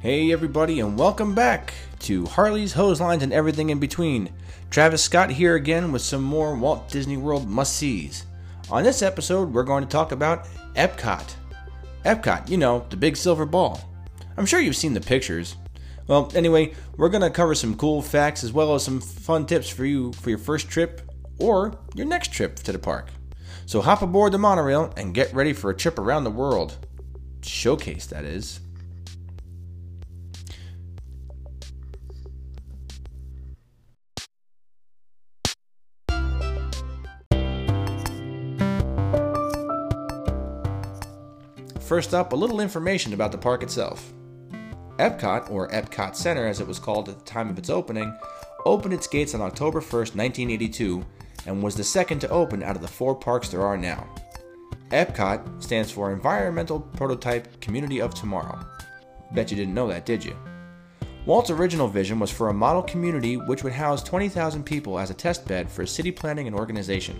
Hey, everybody, and welcome back to Harley's Hose Lines and Everything in Between. Travis Scott here again with some more Walt Disney World must sees. On this episode, we're going to talk about Epcot. Epcot, you know, the big silver ball. I'm sure you've seen the pictures. Well, anyway, we're going to cover some cool facts as well as some fun tips for you for your first trip or your next trip to the park. So hop aboard the monorail and get ready for a trip around the world. Showcase, that is. First up, a little information about the park itself. Epcot, or Epcot Center as it was called at the time of its opening, opened its gates on October 1st, 1982, and was the second to open out of the four parks there are now. EPCOT stands for Environmental Prototype Community of Tomorrow. Bet you didn't know that, did you? Walt's original vision was for a model community which would house 20,000 people as a test bed for city planning and organization.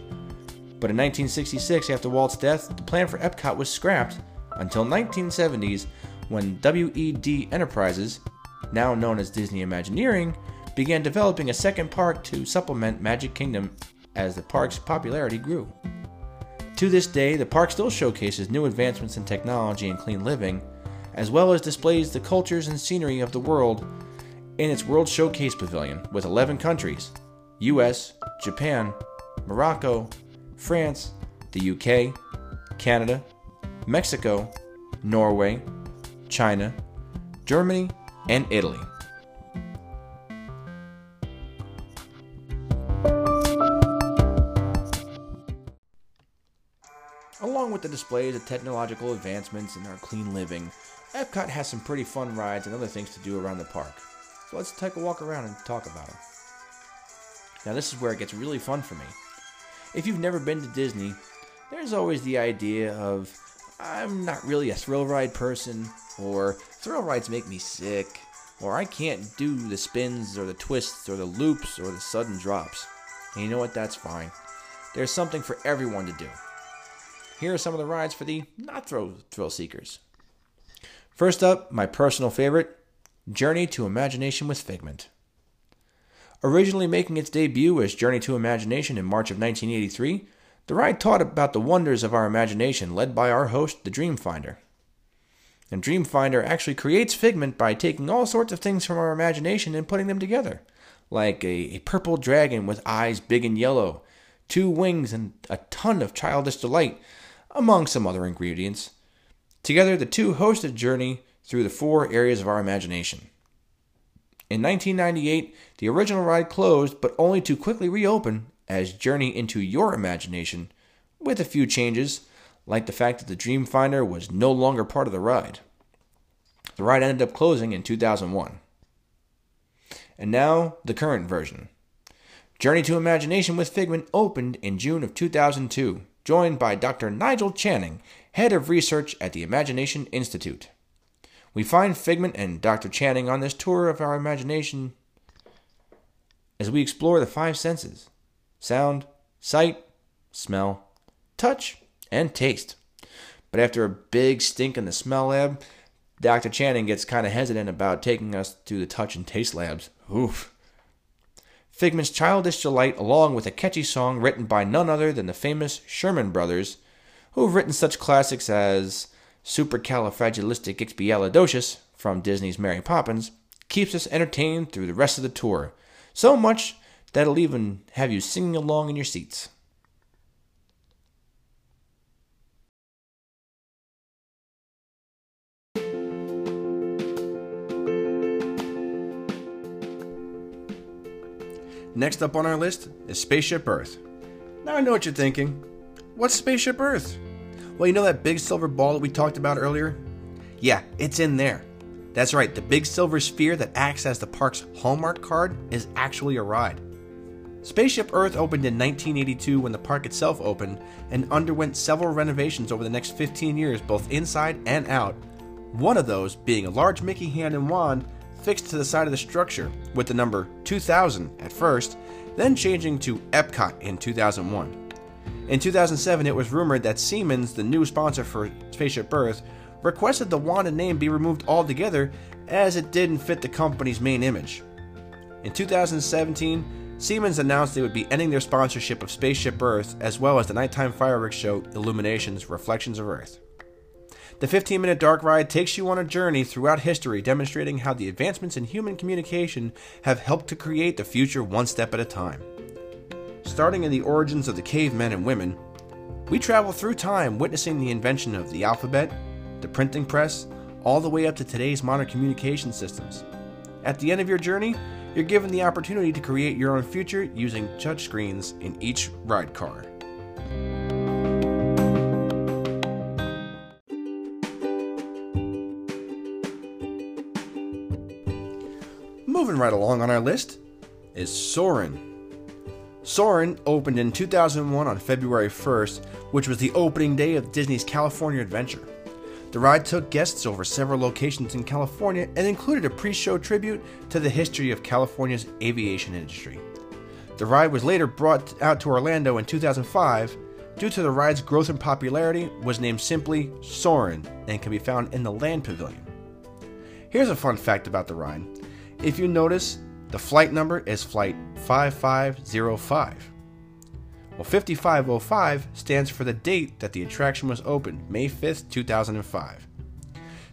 But in 1966, after Walt's death, the plan for Epcot was scrapped until 1970s when WED Enterprises, now known as Disney Imagineering, began developing a second park to supplement Magic Kingdom as the park's popularity grew. To this day, the park still showcases new advancements in technology and clean living, as well as displays the cultures and scenery of the world in its World Showcase Pavilion with 11 countries US, Japan, Morocco, France, the UK, Canada, Mexico, Norway, China, Germany, and Italy. Along with the displays of technological advancements and our clean living, Epcot has some pretty fun rides and other things to do around the park. So let's take a walk around and talk about them. Now, this is where it gets really fun for me. If you've never been to Disney, there's always the idea of I'm not really a thrill ride person, or thrill rides make me sick, or I can't do the spins or the twists or the loops or the sudden drops. And you know what? That's fine. There's something for everyone to do. Here are some of the rides for the not thrill, thrill seekers. First up, my personal favorite Journey to Imagination with Figment. Originally making its debut as Journey to Imagination in March of 1983, the ride taught about the wonders of our imagination, led by our host, the Dreamfinder. And Dreamfinder actually creates Figment by taking all sorts of things from our imagination and putting them together, like a, a purple dragon with eyes big and yellow, two wings, and a ton of childish delight, among some other ingredients. Together, the two hosted Journey through the four areas of our imagination. In 1998, the original ride closed, but only to quickly reopen as Journey into Your Imagination, with a few changes, like the fact that the Dreamfinder was no longer part of the ride. The ride ended up closing in 2001. And now, the current version. Journey to Imagination with Figment opened in June of 2002, joined by Dr. Nigel Channing, head of research at the Imagination Institute. We find Figment and Dr. Channing on this tour of our imagination as we explore the five senses sound, sight, smell, touch, and taste. But after a big stink in the smell lab, Dr. Channing gets kind of hesitant about taking us to the touch and taste labs. Oof. Figment's childish delight, along with a catchy song written by none other than the famous Sherman Brothers, who have written such classics as Supercalifragilisticexpialidocious from Disney's Mary Poppins, keeps us entertained through the rest of the tour, so much that it'll even have you singing along in your seats. Next up on our list is Spaceship Earth. Now I know what you're thinking. What's Spaceship Earth? Well, you know that big silver ball that we talked about earlier? Yeah, it's in there. That's right, the big silver sphere that acts as the park's hallmark card is actually a ride. Spaceship Earth opened in 1982 when the park itself opened and underwent several renovations over the next 15 years, both inside and out. One of those being a large Mickey hand and wand fixed to the side of the structure with the number 2000 at first, then changing to Epcot in 2001. In 2007, it was rumored that Siemens, the new sponsor for Spaceship Earth, requested the wand and name be removed altogether as it didn't fit the company's main image. In 2017, Siemens announced they would be ending their sponsorship of Spaceship Earth as well as the nighttime fireworks show Illuminations Reflections of Earth. The 15 minute dark ride takes you on a journey throughout history, demonstrating how the advancements in human communication have helped to create the future one step at a time. Starting in the origins of the cavemen and women, we travel through time witnessing the invention of the alphabet, the printing press, all the way up to today's modern communication systems. At the end of your journey, you're given the opportunity to create your own future using touchscreens in each ride car. Moving right along on our list is Soarin'. Soarin' opened in 2001 on February 1st, which was the opening day of Disney's California Adventure. The ride took guests over several locations in California and included a pre show tribute to the history of California's aviation industry. The ride was later brought out to Orlando in 2005. Due to the ride's growth in popularity, was named simply Soarin' and can be found in the Land Pavilion. Here's a fun fact about the ride. If you notice, the flight number is Flight 5505. Well, 5505 stands for the date that the attraction was opened, May 5th, 2005.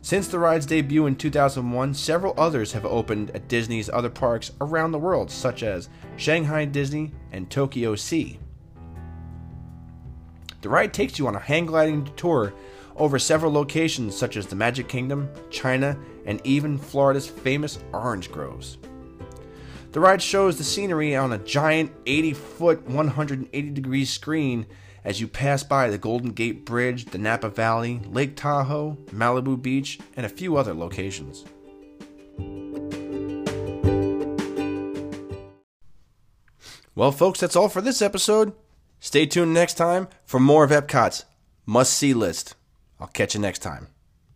Since the ride's debut in 2001, several others have opened at Disney's other parks around the world, such as Shanghai Disney and Tokyo Sea. The ride takes you on a hang gliding tour over several locations such as the Magic Kingdom, China, and even Florida's famous orange groves. The ride shows the scenery on a giant 80 foot, 180 degree screen as you pass by the Golden Gate Bridge, the Napa Valley, Lake Tahoe, Malibu Beach, and a few other locations. Well, folks, that's all for this episode. Stay tuned next time for more of Epcot's must see list. I'll catch you next time.